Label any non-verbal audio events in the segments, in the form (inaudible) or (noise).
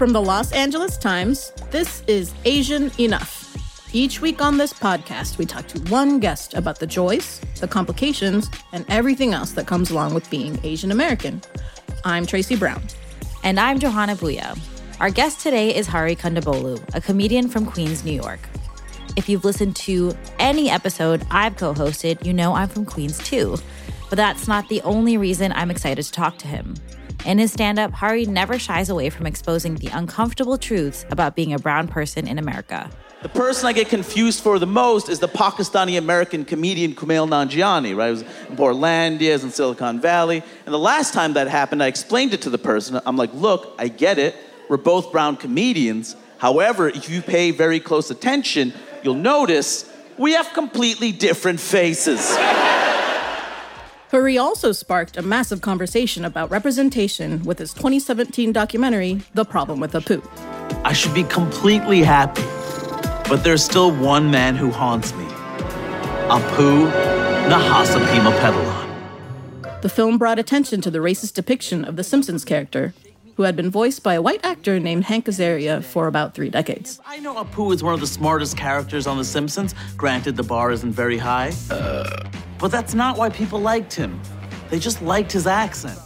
From the Los Angeles Times, this is Asian Enough. Each week on this podcast, we talk to one guest about the joys, the complications, and everything else that comes along with being Asian American. I'm Tracy Brown. And I'm Johana Bhuiyan. Our guest today is Hari Kondabolu, a comedian from Queens, New York. If you've listened to any episode I've co hosted, you know I'm from Queens too. But that's not the only reason I'm excited to talk to him. In his stand up, Hari never shies away from exposing the uncomfortable truths about being a brown person in America. The person I get confused for the most is the Pakistani American comedian Kumail Nanjiani, right? I was in Portlandia, in Silicon Valley. And the last time that happened, I explained it to the person. I'm like, look, I get it. We're both brown comedians. However, if you pay very close attention, you'll notice we have completely different faces. (laughs) Hari also sparked a massive conversation about representation with his 2017 documentary, The Problem with Apu. I should be completely happy but there's still one man who haunts me Apu Nahasapeemapetilon. The film brought attention to the racist depiction of the Simpsons character, who had been voiced by a white actor named Hank Azaria for about three decades. I know Apu is one of the smartest characters on The Simpsons. Granted, the bar isn't very high. Uh, but that's not why people liked him. They just liked his accent.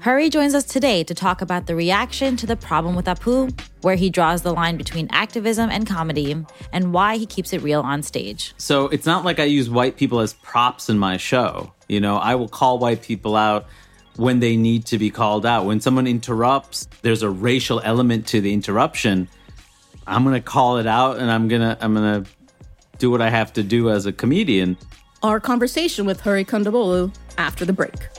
Hari joins us today to talk about the reaction to the problem with Apu, where he draws the line between activism and comedy, and why he keeps it real on stage. So it's not like I use white people as props in my show. You know, I will call white people out when they need to be called out. When someone interrupts, there's a racial element to the interruption. I'm going to call it out and I'm going to I'm going to do what I have to do as a comedian. Our conversation with Hari Kondabolu after the break.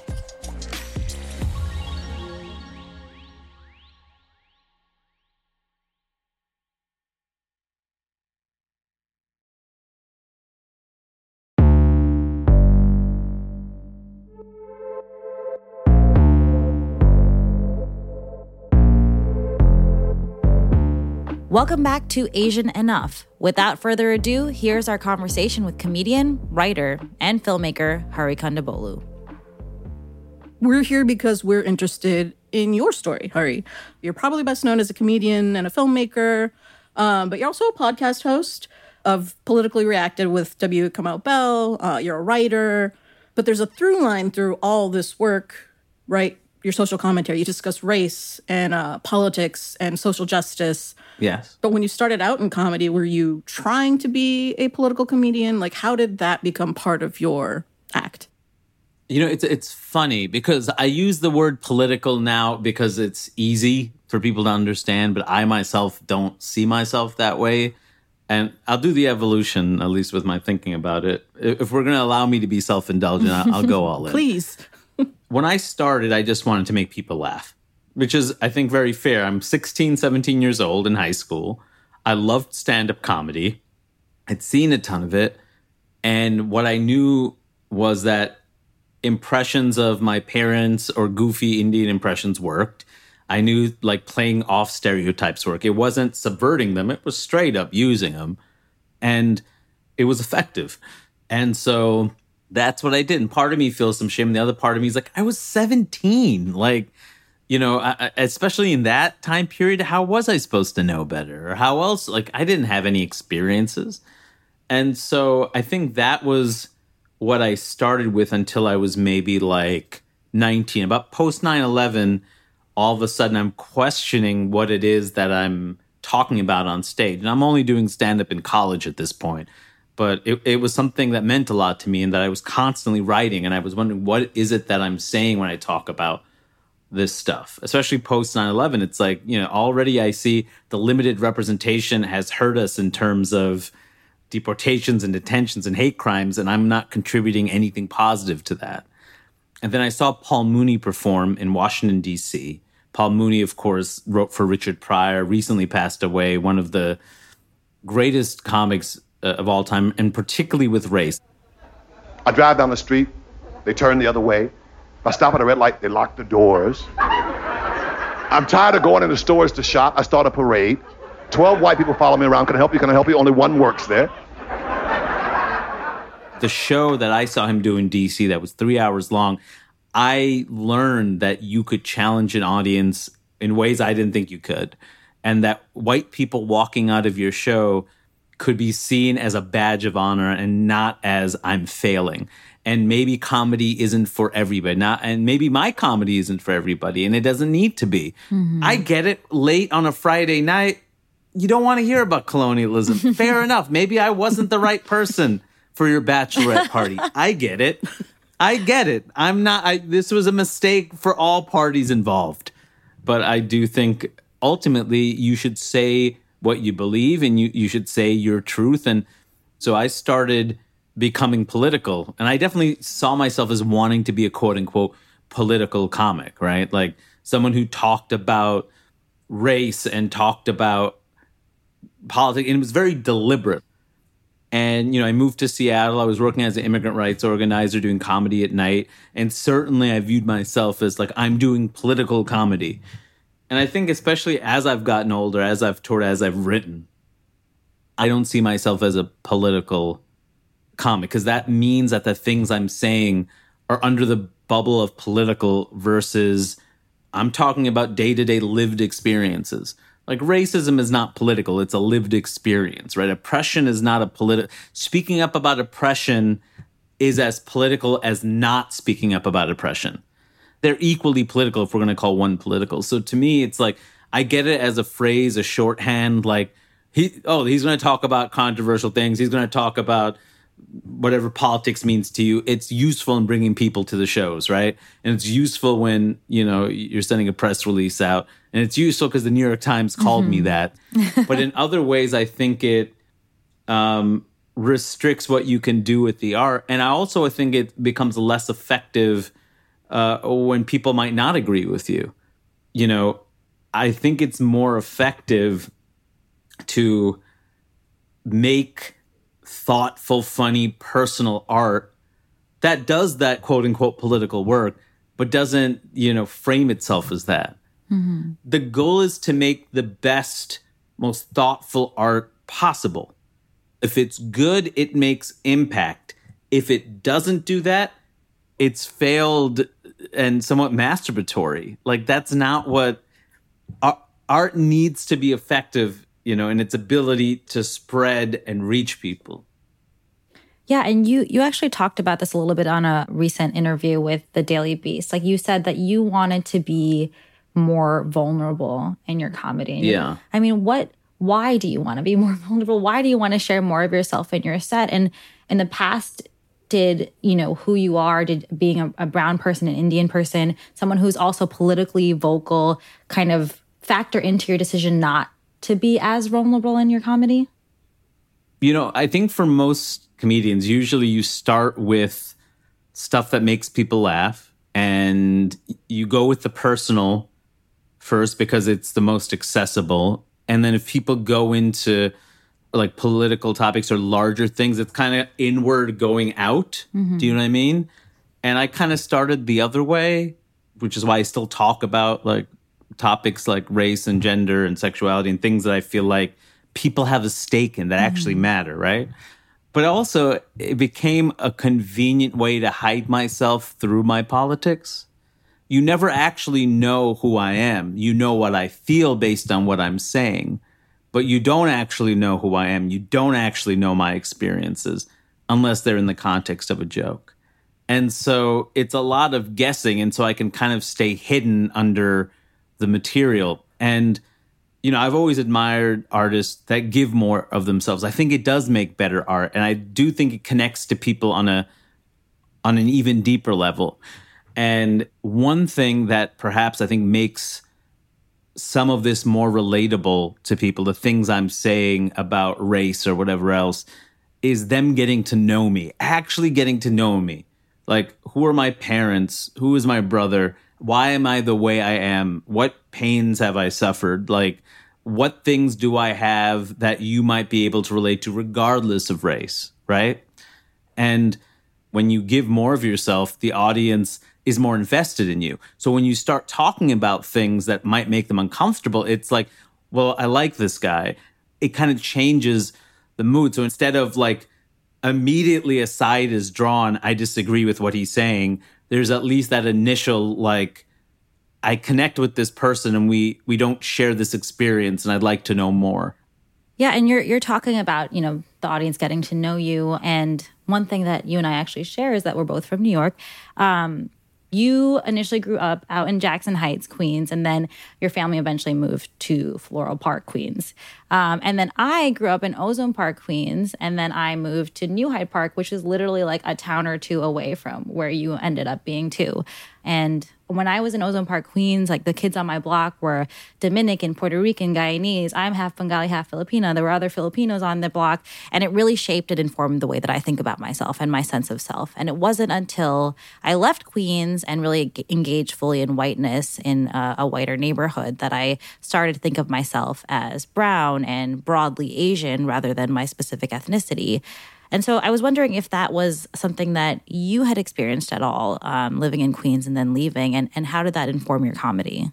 Welcome back to Asian Enough. Without further ado, here's our conversation with comedian, writer, and filmmaker Hari Kondabolu. We're here because we're interested in your story, Hari. You're probably best known as a comedian and a filmmaker, um, but you're also a podcast host of Politically Re-Active with W. Kamau Bell. Uh, you're a writer, but there's a through line through all this work, right? Your social commentary. You discuss race and uh, politics and social justice Yes. But when you started out in comedy, were you trying to be a political comedian? Like, how did that become part of your act? You know, it's it's funny because I use the word political now because it's easy for people to understand, but I myself don't see myself that way. And I'll do the evolution, at least with my thinking about it. If we're going to allow me to be self indulgent, I'll go all in. (laughs) Please. (laughs) when I started, I just wanted to make people laugh which is, I think, very fair. I'm 16, 17 years old in high school. I loved stand up comedy. I'd seen a ton of it. And what I knew was that impressions of my parents or goofy Indian impressions worked. I knew like playing off stereotypes work. It wasn't subverting them, it was straight up using them. And it was effective. And so that's what I did. And part of me feels some shame. And the other part of me is like, I was 17. Like, you know, I, especially in that time period, how was I supposed to know better? Or how else? Like, I didn't have any experiences. And so I think that was what I started with until I was maybe like 19. About post 9 11, all of a sudden I'm questioning what it is that I'm talking about on stage. And I'm only doing stand up in college at this point. But it, it was something that meant a lot to me and that I was constantly writing. And I was wondering, what is it that I'm saying when I talk about this stuff, especially post 9 11. It's like, you know, already I see the limited representation has hurt us in terms of deportations and detentions and hate crimes, and I'm not contributing anything positive to that. And then I saw Paul Mooney perform in Washington, D.C. Paul Mooney, of course, wrote for Richard Pryor, recently passed away, one of the greatest comics uh, of all time, and particularly with race. I drive down the street, they turn the other way. If I stop at a red light, they lock the doors. I'm tired of going into stores to shop. I start a parade. 12 white people follow me around. Can I help you? Can I help you? Only one works there. The show that I saw him do in DC that was three hours long, I learned that you could challenge an audience in ways I didn't think you could. And that white people walking out of your show could be seen as a badge of honor and not as I'm failing. And maybe comedy isn't for everybody. Not and maybe my comedy isn't for everybody and it doesn't need to be. Mm-hmm. I get it late on a Friday night. You don't want to hear about colonialism. (laughs) Fair enough. Maybe I wasn't the right person for your bachelorette party. (laughs) I get it. I get it. I'm not I this was a mistake for all parties involved. But I do think ultimately you should say what you believe and you, you should say your truth. And so I started becoming political. And I definitely saw myself as wanting to be a quote unquote political comic, right? Like someone who talked about race and talked about politics. And it was very deliberate. And, you know, I moved to Seattle. I was working as an immigrant rights organizer doing comedy at night. And certainly I viewed myself as like, I'm doing political comedy. And I think, especially as I've gotten older, as I've toured, as I've written, I don't see myself as a political comic because that means that the things I'm saying are under the bubble of political versus I'm talking about day to day lived experiences. Like racism is not political, it's a lived experience, right? Oppression is not a political. Speaking up about oppression is as political as not speaking up about oppression. They're equally political if we're going to call one political. So to me, it's like I get it as a phrase, a shorthand, like he, oh, he's going to talk about controversial things. He's going to talk about whatever politics means to you. It's useful in bringing people to the shows right? And it's useful when you know you're sending a press release out. And it's useful because the new york times called me that. But in (laughs) other ways i think it um, restricts what you can do with the art. And i also think it becomes less effective uh, when people might not agree with you you know i think it's more effective to make thoughtful, funny, personal art that does that quote unquote political work, but doesn't, you know, frame itself as that. The goal is to make the best, most thoughtful art possible. If it's good, it makes impact. If it doesn't do that, it's failed and somewhat masturbatory. Like that's not what ar- art needs to be effective, you know, in its ability to spread and reach people. Yeah, and you you actually talked about this a little bit on a recent interview with the Daily Beast. Like you said that you wanted to be more vulnerable in your comedy. Yeah. I mean, what why do you want to be (laughs) more vulnerable? Why do you want to share more of yourself in your set? And in the past, did you know who you are? Did being a, a brown person, an Indian person, someone who's also politically vocal, kind of factor into your decision not to be as vulnerable in your comedy? You know, I think for most comedians, usually you start with stuff that makes people laugh and you go with the personal first because it's the most accessible. And then if people go into like political topics or larger things, it's kind of inward going out. Mm-hmm. Do you know what I mean? And I kind of started the other way, which is why I still talk about like topics like race and gender and sexuality and things that I feel like people have a stake in that actually mm-hmm. matter, right? But also, it became a convenient way to hide myself through my politics. You never actually know who I am. You know what I feel based on what I'm saying, but you don't actually know who I am. You don't actually know my experiences unless they're in the context of a joke. And so it's a lot of guessing. And so I can kind of stay hidden under the material. And, you know, I've always admired artists that give more of themselves. I think it does make better art. And I do think it connects to people on a, on an even deeper level. And one thing that perhaps I think makes some of this more relatable to people, the things I'm saying about race or whatever else, is them getting to know me, actually getting to know me. Like, who are my parents? Who is my brother? Why am I the way I am? What pains have I suffered? Like, what things do I have that you might be able to relate to regardless of race, right? And when you give more of yourself, the audience is more invested in you. So when you start talking about things that might make them uncomfortable, it's like, well, I like this guy. It kind of changes the mood. So instead of like immediately a side is drawn, I disagree with what he's saying, there's at least that initial like, I connect with this person and we we don't share this experience and I'd like to know more. Yeah, and you're you're talking about, you know, the audience getting to know you and one thing that you and I actually share is that we're both from New York. Um, you initially grew up out in Jackson Heights, Queens, and then your family eventually moved to Floral Park, Queens. Um, and then I grew up in Ozone Park, Queens, and then I moved to New Hyde Park, which is literally like a town or two away from where you ended up being too. And when I was in Ozone Park, Queens, like the kids on my block were Dominican, Puerto Rican, Guyanese. I'm half Bengali, half Filipino. There were other Filipinos on the block. And it really shaped and informed the way that I think about myself and my sense of self. And it wasn't until I left Queens and really engaged fully in whiteness in a, a whiter neighborhood that I started to think of myself as brown and broadly Asian rather than my specific ethnicity. And so I was wondering if that was something that you had experienced at all, um, living in Queens and then leaving, and, and how did that inform your comedy?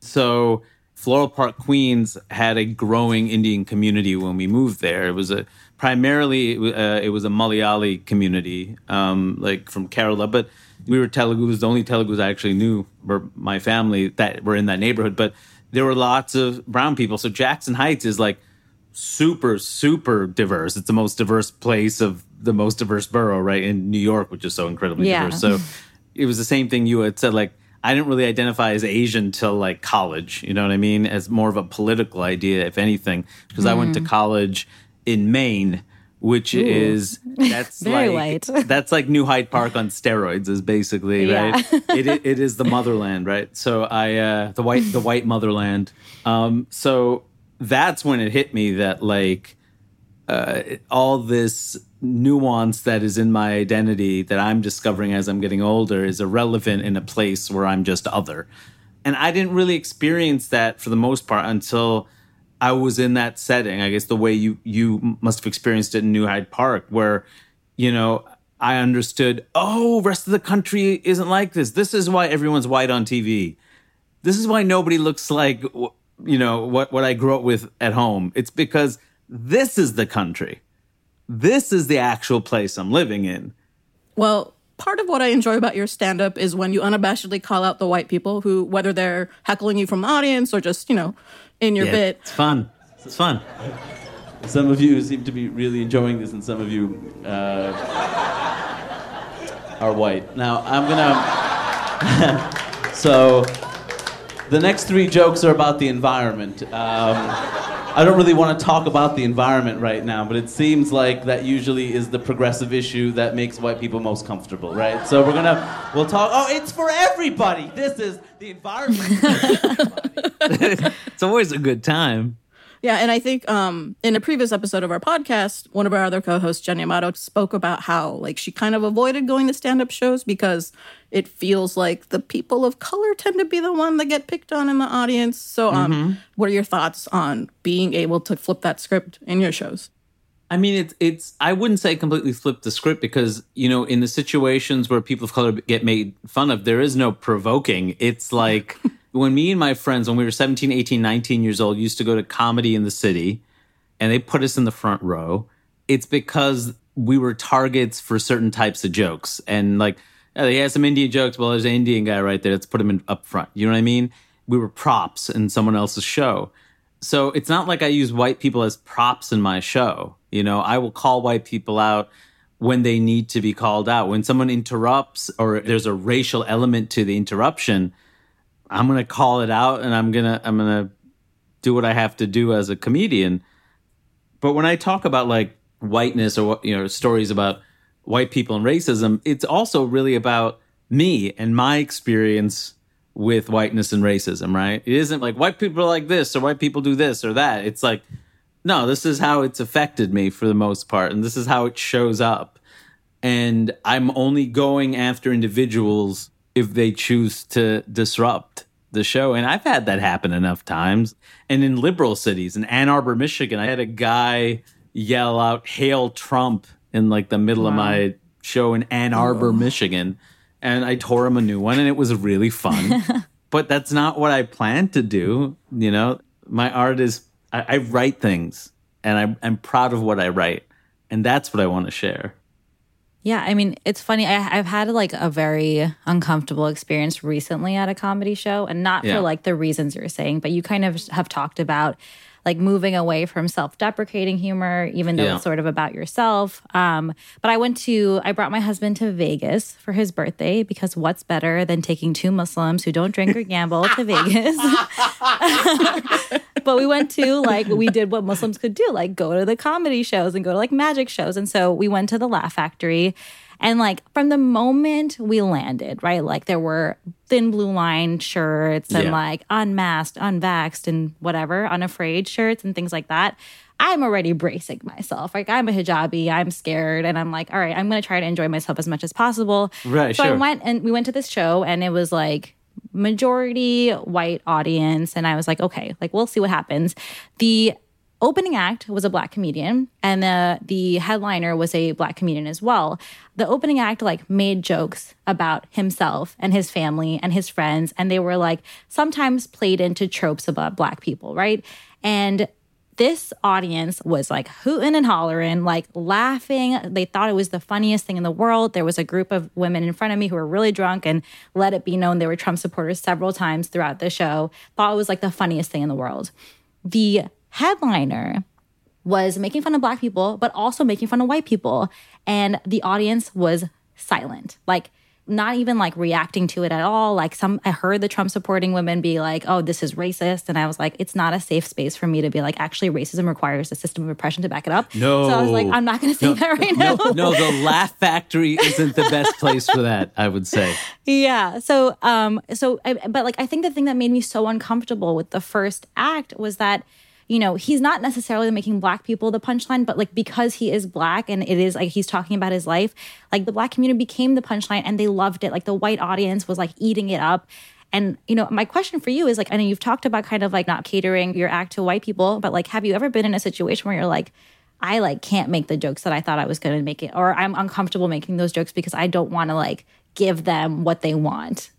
So, Floral Park, Queens had a growing Indian community when we moved there. It was a primarily uh, it was a Malayali community, um, like from Kerala, but we were Telugus. The only Telugus I actually knew were my family that were in that neighborhood. But there were lots of brown people. So Jackson Heights is like super super diverse. It's the most diverse place of the most diverse borough, right in New York, which is so incredibly Yeah. diverse. So it was the same thing you had said. Like I didn't really identify as Asian till like college. You know what I mean? As more of a political idea, if anything, because I went to college in Maine. Which is (laughs) that's Very like white. (laughs) that's like New Hyde Park on steroids is basically Yeah. right. (laughs) it, it is the motherland, right? So I uh, the white the white motherland. Um, so that's when it hit me that like uh, all this nuance that is in my identity that I'm discovering as I'm getting older is irrelevant in a place where I'm just other. And I didn't really experience that for the most part until I was in that setting. I guess the way you you must have experienced it in New Hyde Park, where you know I understood. Oh, rest of the country isn't like this. This is why everyone's white on TV. This is why nobody looks like you know what what I grew up with at home. It's because this is the country. This is the actual place I'm living in. Well, part of what I enjoy about your stand up is when you unabashedly call out the white people who, whether they're heckling you from the audience or just, you know, in your bit. It's fun. It's fun. Some of you seem to be really enjoying this, and some of you uh, are white. Now, I'm gonna. (laughs) so, the next three jokes are about the environment. Um, I don't really want to talk about the environment right now, but it seems like that usually is the progressive issue that makes white people most comfortable, right? So we're gonna we'll talk. Oh, it's for everybody. This is the environment. (laughs) It's always a good time. Yeah, and I think um, in a previous episode of our podcast, one of our other co-hosts, Jen Yamato, spoke about how like she kind of avoided going to stand-up shows because it feels like the people of color tend to be the one that get picked on in the audience. So, um, what are your thoughts on being able to flip that script in your shows? I mean, it's it's. I wouldn't say completely flip the script because you know, in the situations where people of color get made fun of, there is no provoking. It's like (laughs) when me and my friends, when we were 17, 18, 19 years old, used to go to comedy in the city, and they put us in the front row. It's because we were targets for certain types of jokes, and like, oh, he has some Indian jokes. Well, there's an Indian guy right there. Let's put him in up front. You know what I mean? We were props in someone else's show. So it's not like I use white people as props in my show. You know, I will call white people out when they need to be called out. When someone interrupts or there's a racial element to the interruption, I'm going to call it out and I'm going to I'm going to do what I have to do as a comedian. But when I talk about like whiteness or you know stories about white people and racism, it's also really about me and my experience with whiteness and racism, right? It isn't like white people are like this or white people do this or that. It's like no, this is how it's affected me for the most part and this is how it shows up. And I'm only going after individuals if they choose to disrupt the show. And I've had that happen enough times. And in liberal cities, in Ann Arbor, Michigan, I had a guy yell out, Hail Trump in like the middle of my show in Ann Arbor, Michigan. And I tore him a new one and it was really fun. (laughs) but that's not what I planned to do. You know, my art is, I, I write things and I'm, I'm proud of what I write. And that's what I want to share. Yeah, I mean, it's funny. I, I've had like a very uncomfortable experience recently at a comedy show, and not Yeah. for like the reasons you're saying, but you kind of have talked about like moving away from self-deprecating humor, even though Yeah. it's sort of about yourself. Um, but I went to, I brought my husband to Vegas for his birthday because what's better than taking two Muslims who don't drink or gamble to (laughs) Vegas? but we went to like we did what Muslims could do, like go to the comedy shows and go to like magic shows. And so we went to the Laugh Factory. And like from the moment we landed, right? Like there were thin blue line shirts and Yeah. like unmasked, unvaxxed, and whatever, unafraid shirts and things like that. I'm already bracing myself. Like I'm a hijabi, I'm scared, and I'm like, all right, I'm gonna try to enjoy myself as much as possible. Right, So I went and we went to this show, and it was like majority white audience and i was like okay like we'll see what happens the opening act was a black comedian and the the headliner was a black comedian as well the opening act like made jokes about himself and his family and his friends and they were like sometimes played into tropes about black people right and this audience was like hooting and hollering, like laughing. They thought it was the funniest thing in the world. There was a group of women in front of me who were really drunk and let it be known they were Trump supporters several times throughout the show. Thought it was like the funniest thing in the world. The headliner was making fun of black people, but also making fun of white people. And the audience was silent. Like, not even like reacting to it at all. Like some I heard the Trump supporting women be like, "Oh, this is racist." And I was like, "It's not a safe space for me to be like, actually racism requires a system of oppression to back it up." No. So I was like, "I'm not going to say that right now." No, no, the Laugh Factory isn't the best place for that. I would say. Yeah. So, um, so, I, but like, I think the thing that made me so uncomfortable with the first act was that, you know, he's not necessarily making black people the punchline, but like because he is black and it is like he's talking about his life, like the black community became the punchline and they loved it. Like the white audience was like eating it up. And, you know, my question for you is like, I know you've talked about kind of like not catering your act to white people, but like, have you ever been in a situation where you're like, I like can't make the jokes that I thought I was going to make it, or I'm uncomfortable making those jokes because I don't want to like give them what they want.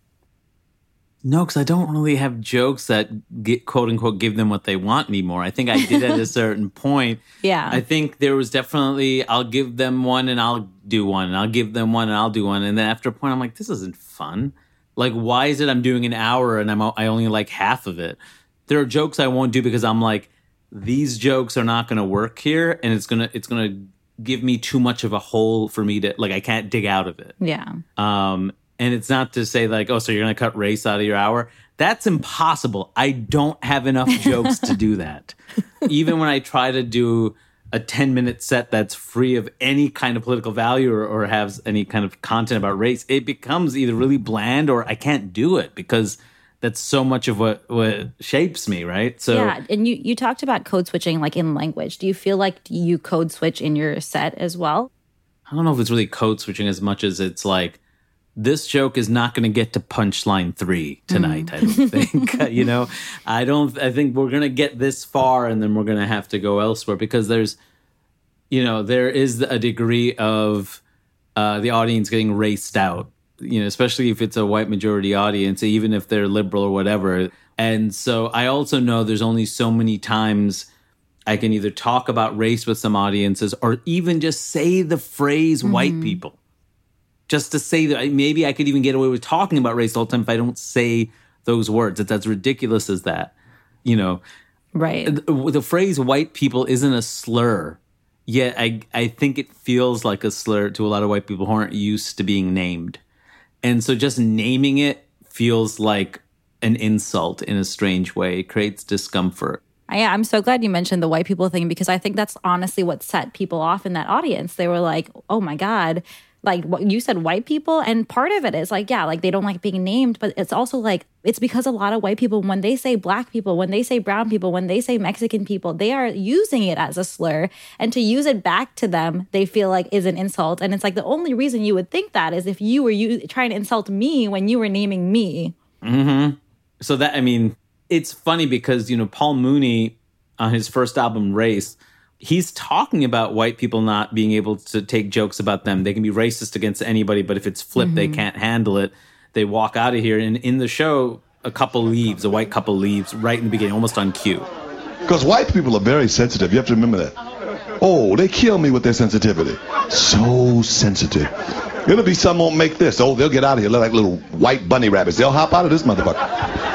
No, because I don't really have jokes that get quote unquote give them what they want anymore. I think I did at a (laughs) certain point. Yeah. I think there was definitely I'll give them one and I'll do one, and I'll give them one and I'll do one, and then after a point I'm like, this isn't fun. Like, why is it I'm doing an hour and I'm I only like half of it? There are jokes I won't do because I'm like, these jokes are not going to work here, and it's gonna it's gonna give me too much of a hole for me to like I can't dig out of it. Yeah. Um, and it's not to say like, oh, so you're going to cut race out of your hour. That's impossible. I don't have enough (laughs) jokes to do that. Even when I try to do a 10 minute set that's free of any kind of political value or, or has any kind of content about race, it becomes either really bland or I can't do it because that's so much of what, what shapes me, right? So yeah. And you, you talked about code switching like in language. Do you feel like you code switch in your set as well? I don't know if it's really code switching as much as it's like this joke is not going to get to punchline three tonight. I don't mm. think. (laughs) Uh, you know, I don't. I think we're going to get this far, and then we're going to have to go elsewhere because there's, you know, there is a degree of uh, the audience getting raced out. You know, especially if it's a white majority audience, even if they're liberal or whatever. And so I also know there's only so many times I can either talk about race with some audiences or even just say the phrase white mm-hmm. people. Just to say that maybe I could even get away with talking about race all the time if I don't say those words. It's as ridiculous as that. You know, Right. the, the phrase white people isn't a slur, yet I, I think it feels like a slur to a lot of white people who aren't used to being named. And so just naming it feels like an insult in a strange way. It creates discomfort. Yeah, I'm so glad you mentioned the white people thing because I think that's honestly what set people off in that audience. They were like, "Oh my god." Like what you said, white people, and part of it is like, yeah, like they don't like being named, but it's also like it's because a lot of white people, when they say black people, when they say brown people, when they say Mexican people, they are using it as a slur, and to use it back to them, they feel like is an insult, and it's like the only reason you would think that is if you were you trying to insult me when you were naming me. Mm-hmm. so that I mean, it's funny because you know Paul Mooney on his first album Race, he's talking about white people not being able to take jokes about them. They can be racist against anybody, but if it's flipped, they mm-hmm. can't handle it. They walk out of here, and in the show, a couple leaves, a white couple leaves right in the beginning, almost on cue. Because white people are very sensitive. You have to remember that. Oh, they kill me with their sensitivity. So sensitive. It'll be some won't make this. Oh, they'll get out of here. Look like little white bunny rabbits. They'll hop out of this motherfucker.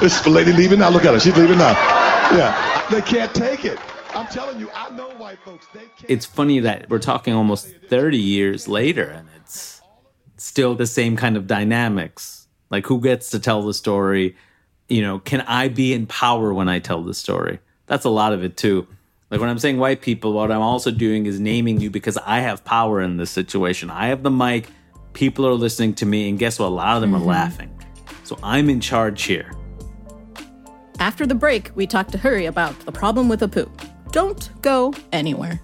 This lady leaving now. Look at her. She's leaving now. Yeah. They can't take it. I'm telling you, I know white folks. They can't. It's funny that we're talking almost 30 years later and it's still the same kind of dynamics. Like, who gets to tell the story? You know, can I be in power when I tell the story? That's a lot of it, too. Like, when I'm saying white people, what I'm also doing is naming you because I have power in this situation. I have the mic, people are listening to me, and guess what? A lot of them are mm-hmm. laughing. So I'm in charge here. After the break, we talk to Hari about the problem with Apu. Don't go anywhere.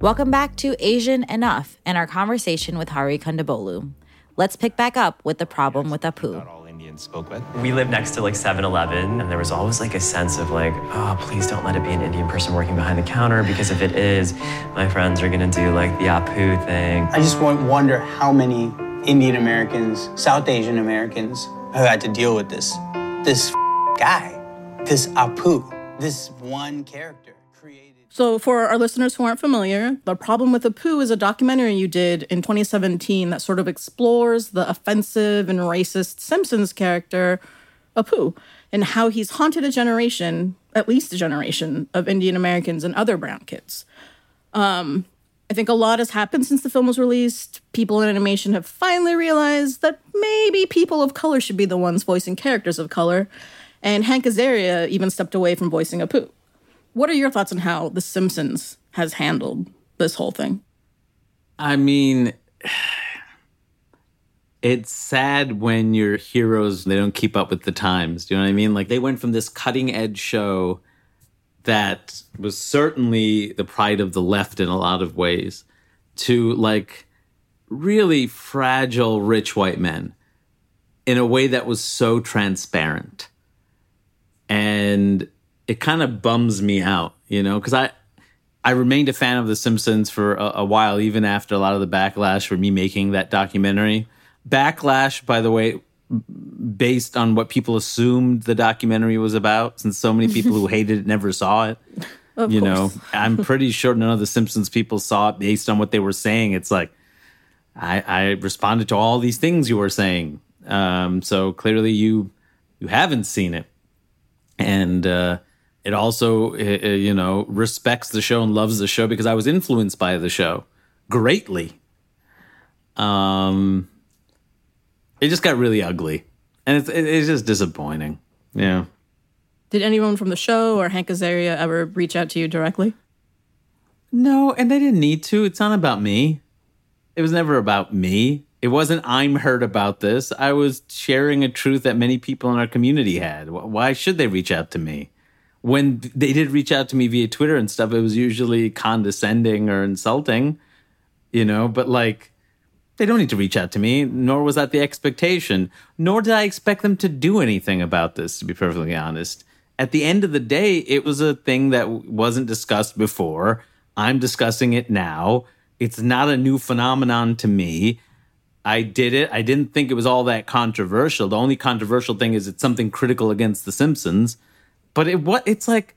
Welcome back to Asian Enough and our conversation with Hari Kondabolu. Let's pick back up with the problem with Apu. All spoke with. We lived next to like 7-Eleven, and there was always like a sense of like, oh, please don't let it be an Indian person working behind the counter because if it is, my friends are gonna do like the Apu thing. I just wonder how many Indian Americans, South Asian Americans, have had to deal with this. This guy, this Apu, this one character created. So, for our listeners who aren't familiar, The Problem with Apu is a documentary you did in 2017 that sort of explores the offensive and racist Simpsons character, Apu, and how he's haunted a generation, at least a generation, of Indian Americans and other brown kids. Um, I think a lot has happened since the film was released. People in animation have finally realized that maybe people of color should be the ones voicing characters of color, and Hank Azaria even stepped away from voicing Apu. What are your thoughts on how The Simpsons has handled this whole thing? I mean, it's sad when your heroes they don't keep up with the times. Do you know what I mean? Like they went from this cutting edge show that was certainly the pride of the left in a lot of ways to like really fragile rich white men in a way that was so transparent. And it kind of bums me out, you know, because I I remained a fan of The Simpsons for a, a while, even after a lot of the backlash for me making that documentary. Backlash, by the way, based on what people assumed the documentary was about, since so many people who (laughs) hated it never saw it. Of you course. know, I'm pretty sure none of the Simpsons people saw it based on what they were saying. It's like I, I responded to all these things you were saying. Um, so clearly you you haven't seen it, and uh, it also uh, uh, you know respects the show and loves the show because I was influenced by the show greatly. Um, it just got really ugly, and it's it's just disappointing. Yeah. Did anyone from the show or Hank Azaria ever reach out to you directly? No, and they didn't need to. It's not about me. It was never about me. It wasn't I'm hurt about this. I was sharing a truth that many people in our community had. Why should they reach out to me? When they did reach out to me via Twitter and stuff, it was usually condescending or insulting, you know, but like they don't need to reach out to me, nor was that the expectation, nor did I expect them to do anything about this, to be perfectly honest. At the end of the day, it was a thing that wasn't discussed before. I'm discussing it now. It's not a new phenomenon to me. I did it. I didn't think it was all that controversial. The only controversial thing is it's something critical against The Simpsons. But it what it's like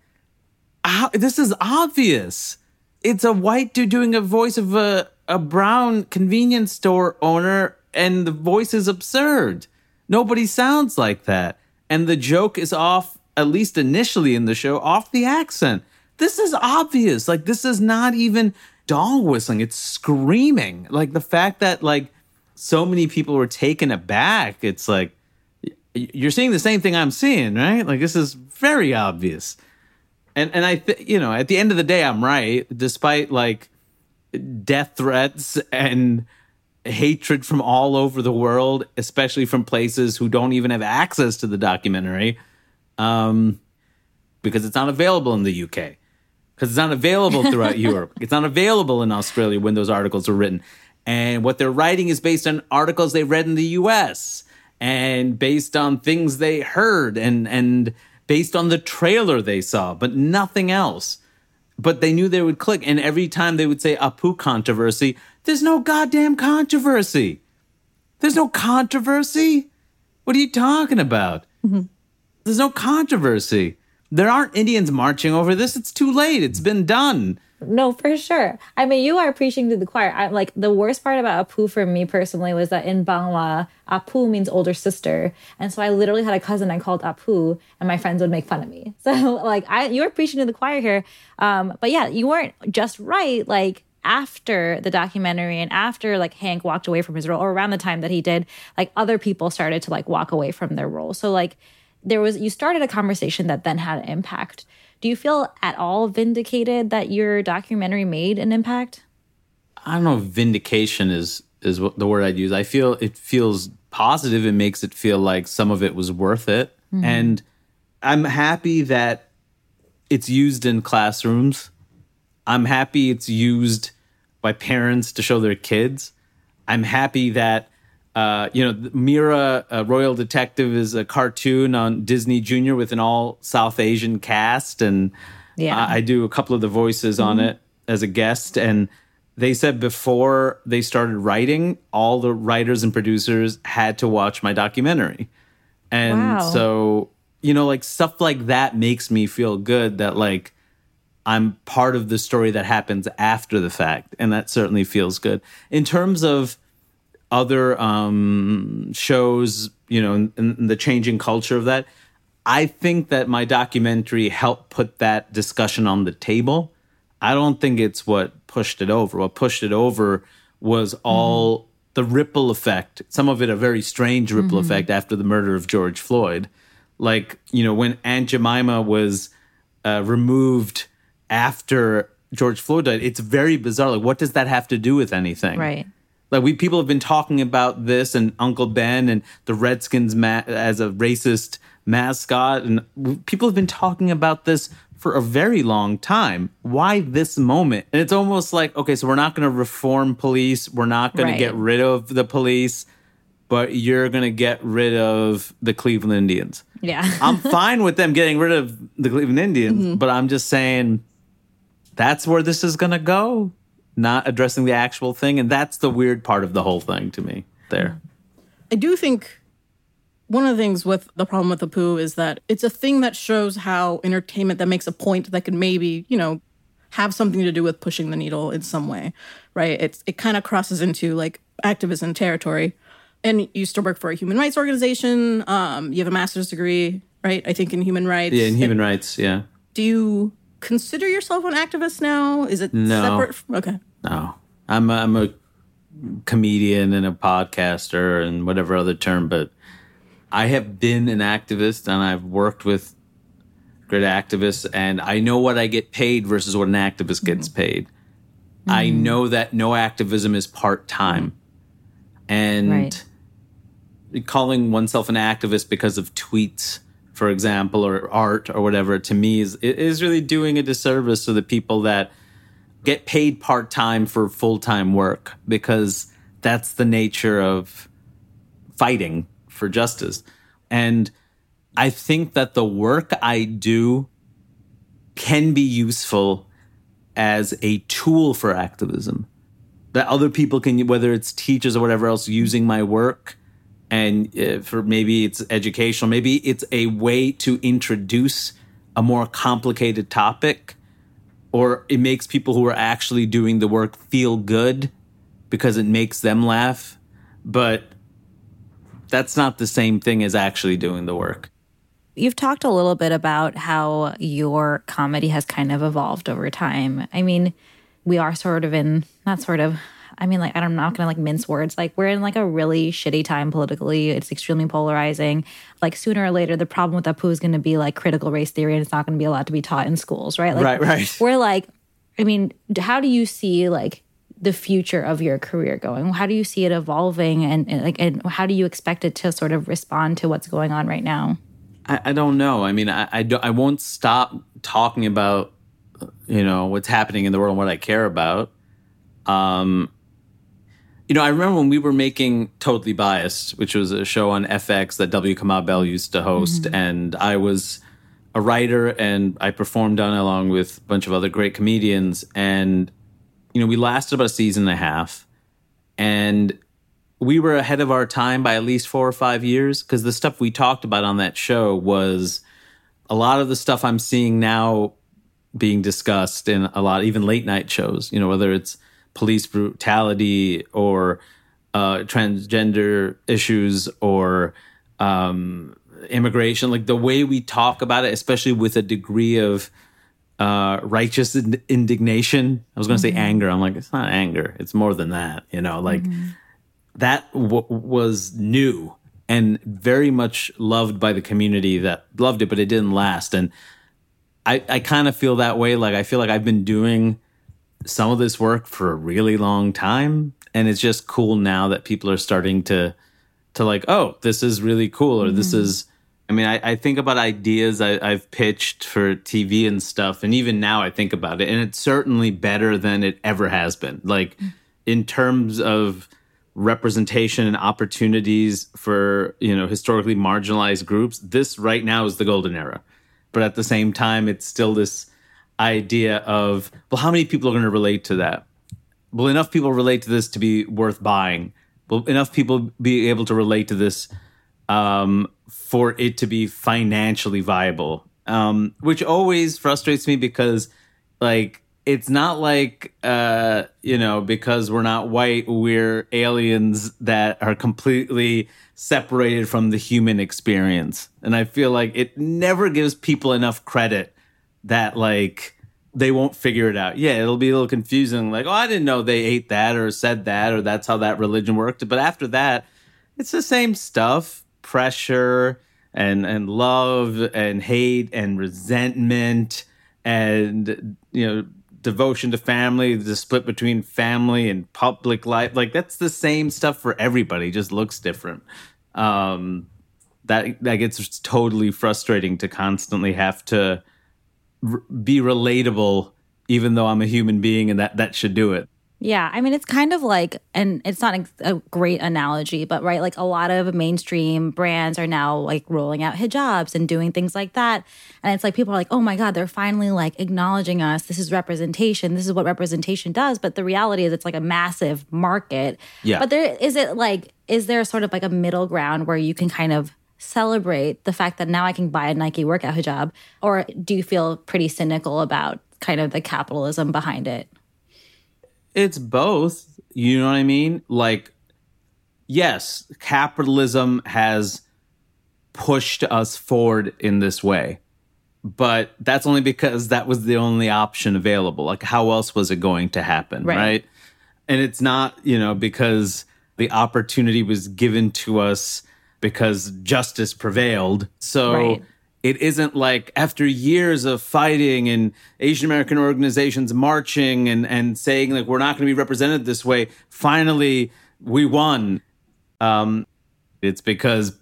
how, this is obvious. It's a white dude doing a voice of a, a brown convenience store owner, and the voice is absurd. Nobody sounds like that. And the joke is off, at least initially in the show, off the accent. This is obvious. Like, this is not even dog whistling, it's screaming. Like, the fact that, like, so many people were taken aback, it's like, you're seeing the same thing I'm seeing, right? Like, this is very obvious. And and I th- you know at the end of the day I'm right despite like death threats and hatred from all over the world especially from places who don't even have access to the documentary um because it's not available in the UK because it's not available throughout (laughs) Europe. It's not available in Australia when those articles were written. And what they're writing is based on articles they read in the US and based on things they heard and and based on the trailer they saw, but nothing else. But they knew they would click. And every time they would say Apu controversy, there's no goddamn controversy. There's no controversy. What are you talking about? Mm-hmm. There's no controversy. There aren't Indians marching over this. It's too late. It's been done. No, for sure. I mean, you are preaching to the choir. I'm like the worst part about Apu for me personally was that in Bangla, Apu means older sister, and so I literally had a cousin I called Apu, and my friends would make fun of me. (laughs) So like, I you are preaching to the choir here. Um, but yeah, you weren't just right. Like after the documentary and after like Hank walked away from his role, or around the time that he did, like other people started to like walk away from their role. So like there was you started a conversation that then had an impact. Do you feel at all vindicated that your documentary made an impact? I don't know if vindication is is what the word I'd use. I feel it feels positive. It makes it feel like some of it was worth it. Mm-hmm. And I'm happy that it's used in classrooms. I'm happy it's used by parents to show their kids. I'm happy that uh, you know Mira uh, Royal Detective is a cartoon on Disney Junior with an all South Asian cast, and Yeah. I, I do a couple of the voices on it as a guest. And they said before they started writing, all the writers and producers had to watch my documentary, and Wow. so you know, like stuff like that makes me feel good that like I'm part of the story that happens after the fact, and that certainly feels good. In terms of other um, shows, you know, and, and the changing culture of that, I think that my documentary helped put that discussion on the table. I don't think it's what pushed it over. What pushed it over was all the ripple effect. Some of it a very strange ripple effect after the murder of George Floyd. Like, you know, when Aunt Jemima was uh, removed after George Floyd died, it's very bizarre. Like, what does that have to do with anything? Right. Like we people have been talking about this and Uncle Ben and the Redskins ma- as a racist mascot, and people have been talking about this for a very long time. Why this moment? And it's almost like okay, so we're not going to reform police, we're not going Right. to get rid of the police, but you're going to get rid of the Cleveland Indians. Yeah. (laughs) I'm fine with them getting rid of the Cleveland Indians, mm-hmm. but I'm just saying that's where this is going to go, not addressing the actual thing. And that's the weird part of the whole thing to me there. I do think one of the things with the problem with Apu is that it's a thing that shows how entertainment that makes a point that could maybe, you know, have something to do with pushing the needle in some way, right? It's it kind of crosses into like activism territory. And you used to work for a human rights organization. Um, you have a master's degree, right? I think in human rights. Yeah, in human rights, yeah. Do you consider yourself an activist now? Is it No. separate? From, okay. No, I'm a, I'm a comedian and a podcaster and whatever other term, but I have been an activist and I've worked with great activists, and I know what I get paid versus what an activist gets mm-hmm. paid. I mm-hmm. know that no activism is part time, and Right. calling oneself an activist because of tweets, for example, or art or whatever, to me is is really doing a disservice to the people that get paid part time for full time work because that's the nature of fighting for justice. And I think that the work I do can be useful as a tool for activism. That other people can, whether it's teachers or whatever else, using my work and uh, for maybe it's educational, maybe it's a way to introduce a more complicated topic or it makes people who are actually doing the work feel good because it makes them laugh. But that's not the same thing as actually doing the work. You've talked a little bit about how your comedy has kind of evolved over time. I mean, we are sort of in, not sort of, I mean, like, I'm not gonna like mince words. Like, we're in like a really shitty time politically. It's extremely polarizing. Like, sooner or later, the problem with Apu is gonna be like critical race theory and it's not gonna be allowed to be taught in schools, right? Like, Right, right. We're like, I mean, how do you see like the future of your career going? How do you see it evolving and, and like, and how do you expect it to sort of respond to what's going on right now? I, I don't know. I mean, I, I, don't- I won't stop talking about, you know, what's happening in the world and what I care about. Um, You know, I remember when we were making Totally Biased, which was a show on FX that W. Kamau Bell used to host, mm-hmm. and I was a writer and I performed on it along with a bunch of other great comedians. And, you know, we lasted about a season and a half. And we were ahead of our time by at least four or five years because the stuff we talked about on that show was a lot of the stuff I'm seeing now being discussed in a lot, even late night shows, you know, whether it's police brutality or uh, transgender issues or um, immigration, like the way we talk about it, especially with a degree of uh, righteous ind- indignation. I was going to say anger. I'm like, it's not anger. It's more than that. You know, like that w- was new and very much loved by the community that loved it, but it didn't last. And I, I kind of feel that way. Like I feel like I've been doing some of this work for a really long time, and it's just cool now that people are starting to to like, oh, this is really cool, or this mm-hmm. is. I mean, I, I think about ideas I, I've pitched for TV and stuff, and even now I think about it, and it's certainly better than it ever has been. Like mm. in terms of representation and opportunities for you know historically marginalized groups, this right now is the golden era. But at the same time, it's still this idea of well, how many people are going to relate to that? Will enough people relate to this to be worth buying? Will enough people be able to relate to this um, for it to be financially viable? Um, which always frustrates me because, like, it's not like uh, you know because we're not white, we're aliens that are completely separated from the human experience, and I feel like it never gives people enough credit that like they won't figure it out. Yeah, it'll be a little confusing. Like, oh, I didn't know they ate that or said that or that's how that religion worked. But after that, it's the same stuff: pressure and and love and hate and resentment and you know devotion to family, the split between family and public life. Like that's the same stuff for everybody. Just looks different. Um, that that gets totally frustrating to constantly have to r- be relatable even though i'm a human being and that that should do it Yeah, I mean, it's kind of like, and it's not a great analogy, but right, like a lot of mainstream brands are now like rolling out hijabs and doing things like that. And it's like people are like, oh my God, they're finally like acknowledging us. This is representation. This is what representation does. But the reality is, it's like a massive market. Yeah. But there is it like, is there sort of like a middle ground where you can kind of celebrate the fact that now I can buy a Nike workout hijab? Or do you feel pretty cynical about kind of the capitalism behind it? it's both you know what i mean like yes capitalism has pushed us forward in this way but that's only because that was the only option available like how else was it going to happen Right. right, and it's not you know because the opportunity was given to us because justice prevailed so Right. it isn't like after years of fighting and Asian American organizations marching and, and saying like we're not going to be represented this way, finally we won. Um, it's because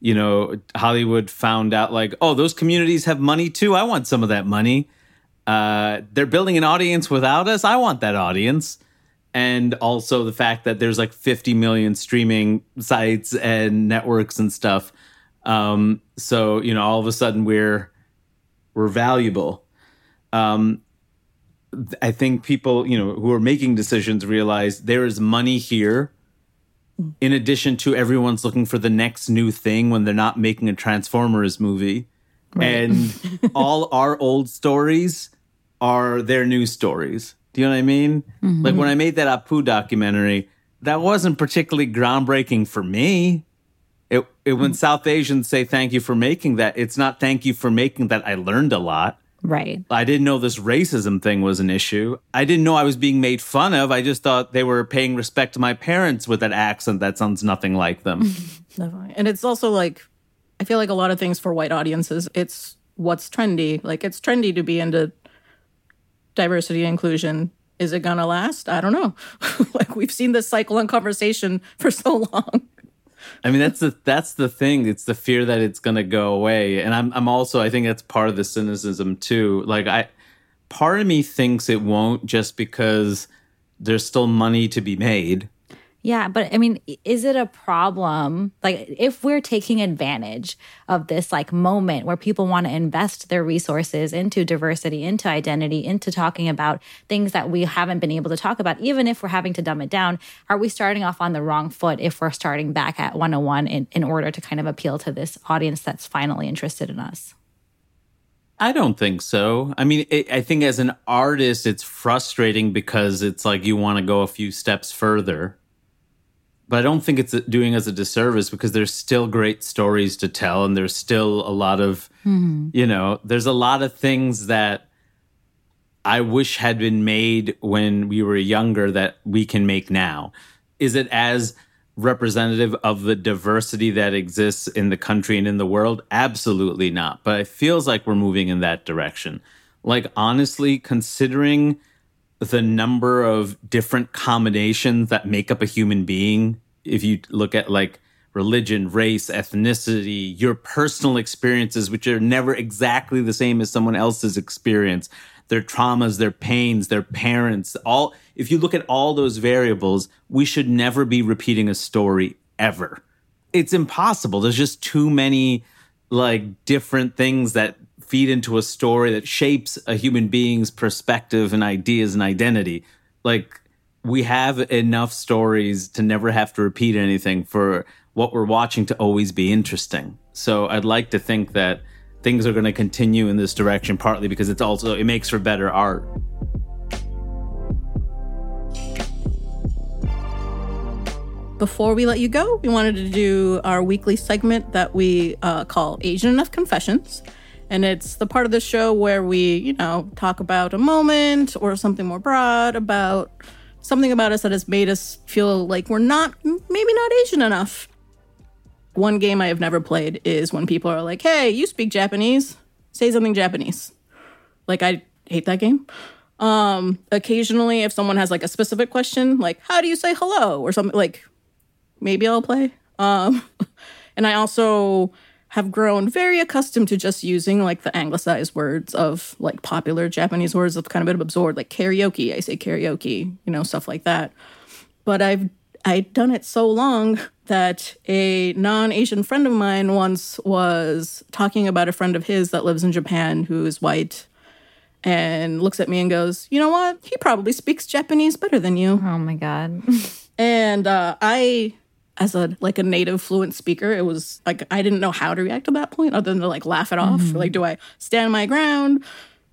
you know Hollywood found out like oh those communities have money too. I want some of that money. Uh, they're building an audience without us. I want that audience. And also the fact that there's like 50 million streaming sites and networks and stuff. Um, so you know, all of a sudden we're we're valuable. Um, I think people, you know, who are making decisions realize there is money here. In addition to everyone's looking for the next new thing when they're not making a Transformers movie, and (laughs) all our old stories are their new stories. Do you know what I mean? Like mm-hmm. when I made that Apu documentary, that wasn't particularly groundbreaking for me. It, it when mm. South Asians say thank you for making that, it's not thank you for making that. I learned a lot. Right. I didn't know this racism thing was an issue. I didn't know I was being made fun of. I just thought they were paying respect to my parents with that accent that sounds nothing like them. (laughs) Definitely. And it's also like, I feel like a lot of things for white audiences, it's what's trendy. Like, it's trendy to be into diversity and inclusion. Is it gonna last? I don't know. (laughs) like, we've seen this cycle and conversation for so long. I mean, that's the that's the thing. It's the fear that it's to go away, and I'm I'm also I think that's part of the cynicism too. Like I, part of me thinks it won't just because there's still money to be made. Yeah, but I mean, is it a problem? Like, if we're taking advantage of this like moment where people want to invest their resources into diversity, into identity, into talking about things that we haven't been able to talk about, even if we're having to dumb it down, are we starting off on the wrong foot if we're starting back at 101 in, in order to kind of appeal to this audience that's finally interested in us? I don't think so. I mean, it, I think as an artist, it's frustrating because it's like you want to go a few steps further but I don't think it's doing us a disservice because there's still great stories to tell, and there's still a lot of, mm-hmm. you know, there's a lot of things that I wish had been made when we were younger that we can make now. Is it as representative of the diversity that exists in the country and in the world? Absolutely not. But it feels like we're moving in that direction. Like, honestly, considering the number of different combinations that make up a human being if you look at like religion, race, ethnicity, your personal experiences, which are never exactly the same as someone else's experience, their traumas, their pains, their parents, all, if you look at all those variables, we should never be repeating a story ever. It's impossible. There's just too many like different things that feed into a story that shapes a human being's perspective and ideas and identity. Like we have enough stories to never have to repeat anything for what we're watching to always be interesting. So I'd like to think that things are going to continue in this direction partly because it's also it makes for better art. Before we let you go, we wanted to do our weekly segment that we uh, call Asian Enough Confessions. And it's the part of the show where we, you know, talk about a moment or something more broad about something about us that has made us feel like we're not, maybe not Asian enough. One game I have never played is when people are like, hey, you speak Japanese, say something Japanese. Like, I hate that game. Um, occasionally, if someone has like a specific question, like, how do you say hello or something, like, maybe I'll play. Um, (laughs) and I also have grown very accustomed to just using like the anglicized words of like popular Japanese words that kind of been absorbed, like karaoke. I say karaoke, you know, stuff like that. But I've I'd done it so long that a non-Asian friend of mine once was talking about a friend of his that lives in Japan who is white and looks at me and goes, "You know what? He probably speaks Japanese better than you." Oh my god. (laughs) and uh, I as a like a native fluent speaker, it was like I didn't know how to react to that point other than to like laugh it off. Mm-hmm. Like, do I stand my ground?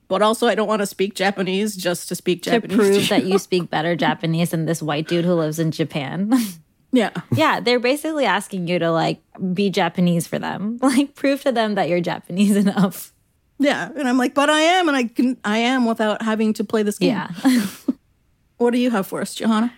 But also, I don't want to speak Japanese just to speak Japanese. To prove that you (laughs) speak better Japanese than this white dude who lives in Japan. (laughs) Yeah. Yeah. They're basically asking you to like be Japanese for them. (laughs) Like prove to them that you're Japanese enough. Yeah. And I'm like, but I am, and I can I am without having to play this game. Yeah. what do you have for us, Johana?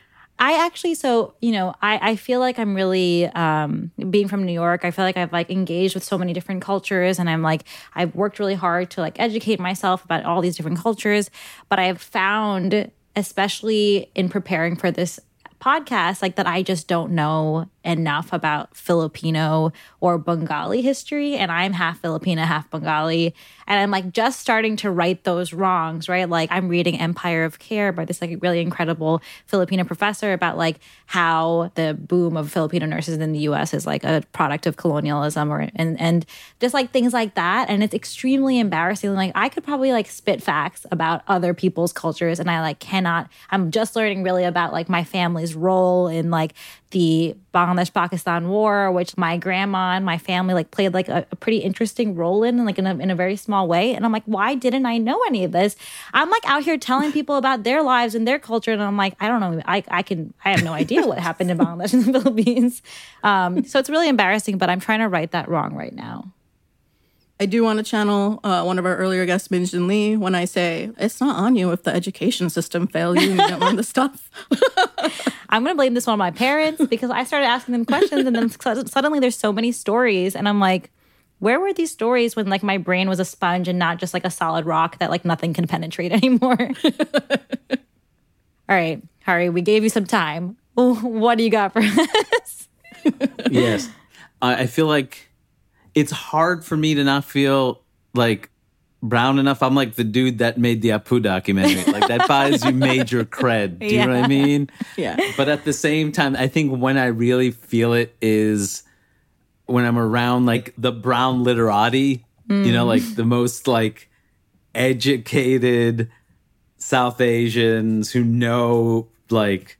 I actually, so, you know, I, I feel like I'm really, um, being from New York, I feel like I've like engaged with so many different cultures and I'm like, I've worked really hard to like educate myself about all these different cultures. But I've found, especially in preparing for this podcast, like that I just don't know enough about Filipino or Bengali history. And I'm half Filipina, half Bengali. And I'm like just starting to right those wrongs, right? Like I'm reading Empire of Care by this like really incredible Filipino professor about like how the boom of Filipino nurses in the US is like a product of colonialism or and and just like things like that. And it's extremely embarrassing. Like I could probably like spit facts about other people's cultures and I like cannot. I'm just learning really about like my family's role in like the Bangladesh Pakistan War, which my grandma and my family like played like a, a, pretty interesting role in, like in a, in a very small way. And I'm like, why didn't I know any of this? I'm like out here telling people about their lives and their culture, and I'm like, I don't know, I I can I have no idea what happened in Bangladesh and the (laughs) Philippines. Um, so it's really embarrassing, but I'm trying to right that wrong right now. I do want to channel uh, one of our earlier guests, Min Jin Lee, when I say it's not on you if the education system failed you and you don't learn the stuff. (laughs) I'm going to blame this on my parents because I started asking them questions and then suddenly there's so many stories and I'm like, where were these stories when like my brain was a sponge and not just like a solid rock that like nothing can penetrate (laughs) anymore? (laughs) All right, Hari, we gave you some time. What do you got for us? yes. I feel like it's hard for me to not feel like brown enough. I'm like the dude that made the Apu documentary. (laughs) Like that buys you major cred. Do you know what I mean? Yeah. But at the same time, I think when I really feel it is when I'm around like the brown literati, you know, like the mm. most like educated South Asians who know like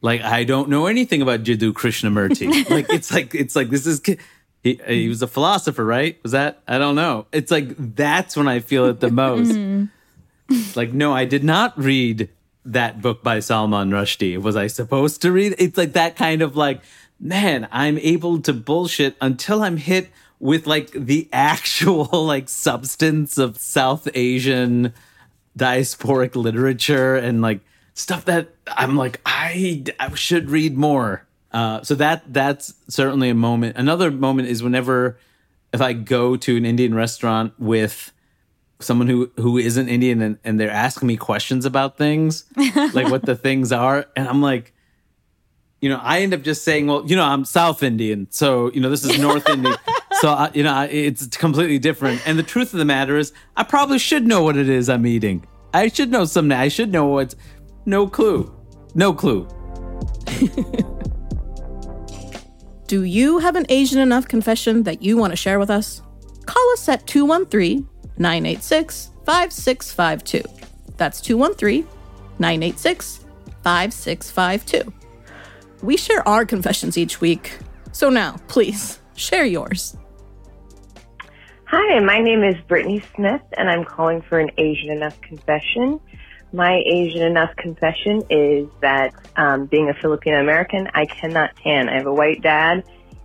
like I don't know anything about Jiddu Krishnamurti. (laughs) like it's like it's like this is he, he mm-hmm. was a philosopher, right? Was that I don't know. It's like that's when I feel it the (laughs) most. Mm-hmm. like no, I did not read that book by Salman Rushdie. Was I supposed to read? It's like that kind of like man, I'm able to bullshit until I'm hit with like the (laughs) actual like substance of South Asian diasporic literature and like stuff that I'm like I, I should read more. Uh, so that that's certainly a moment. Another moment is whenever if I go to an Indian restaurant with someone who who isn't Indian and, and they're asking me questions about things, (laughs) like what the things are, and I'm like, you know, I end up just saying, well, you know, I'm South Indian, so you know, this is North (laughs) Indian, so I, you know, I- it's completely different. And the truth of the matter is, I probably should know what it is I'm eating. I should know something. I should know what's. No clue. No clue. (laughs) Do you have an Asian enough confession that you want to share with us? Call us at 213 986 5652. That's 213 986 5652. We share our confessions each week. So now, please, (laughs) share yours. Hi, my name is Brittany Smith, and I'm calling for an Asian Enough confession. My Asian Enough confession is that um, being a Filipino American, I cannot tan. I have a white dad,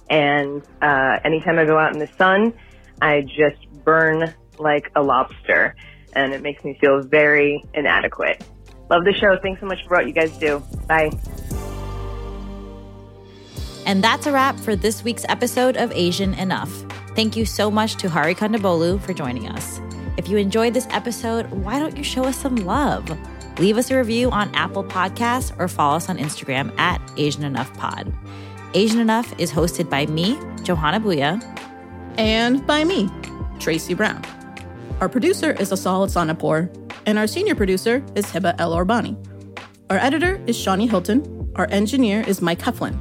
and uh, anytime I go out in the sun, I just burn like a lobster, and it makes me feel very inadequate. Love the show. Thanks so much for what you guys do. Bye. And that's a wrap for this week's episode of Asian Enough. Thank you so much to Hari Kondabolu for joining us. If you enjoyed this episode, why don't you show us some love? Leave us a review on Apple Podcasts or follow us on Instagram at Asian Enough Pod. Asian Enough is hosted by me, Johana Bhuiyan. And by me, Tracy Brown. Our producer is Asal Ehsanipour, and our senior producer is Heba Elorbany. Our editor is Shani Hilton. Our engineer is Mike Heflin.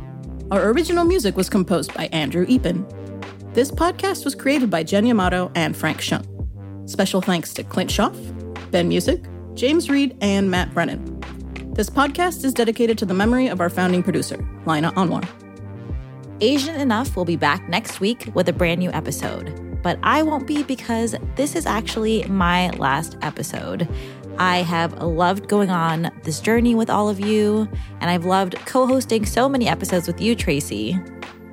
Our original music was composed by Andrew Eapen. This podcast was created by Jen Yamato and Frank Shyong. Special thanks to Clint Schaff, Ben Muessig, James Reed, and Matt Brennan. This podcast is dedicated to the memory of our founding producer, Lina Anwar. Asian Enough will be back next week with a brand new episode. But I won't be because this is actually my last episode. I have loved going on this journey with all of you, and I've loved co hosting so many episodes with you, Tracy.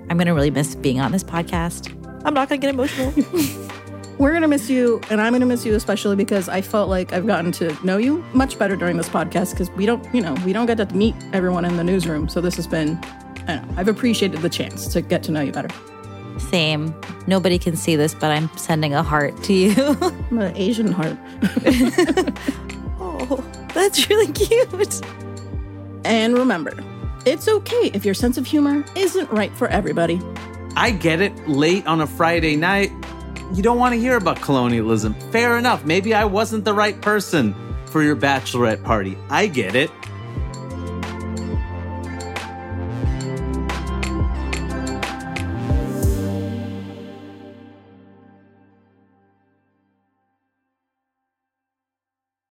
I'm going to really miss being on this podcast. I'm not going to get emotional. (laughs) We're gonna miss you, and I'm gonna miss you especially because I felt like I've gotten to know you much better during this podcast because we don't, you know, we don't get to meet everyone in the newsroom. So this has been, I don't know, I've appreciated the chance to get to know you better. Same. Nobody can see this, but I'm sending a heart to you. (laughs) I'm an Asian heart. (laughs) oh, that's really cute. And remember, it's okay if your sense of humor isn't right for everybody. I get it. Late on a Friday night, you don't want to hear about colonialism. Fair enough. Maybe I wasn't the right person for your bachelorette party. I get it.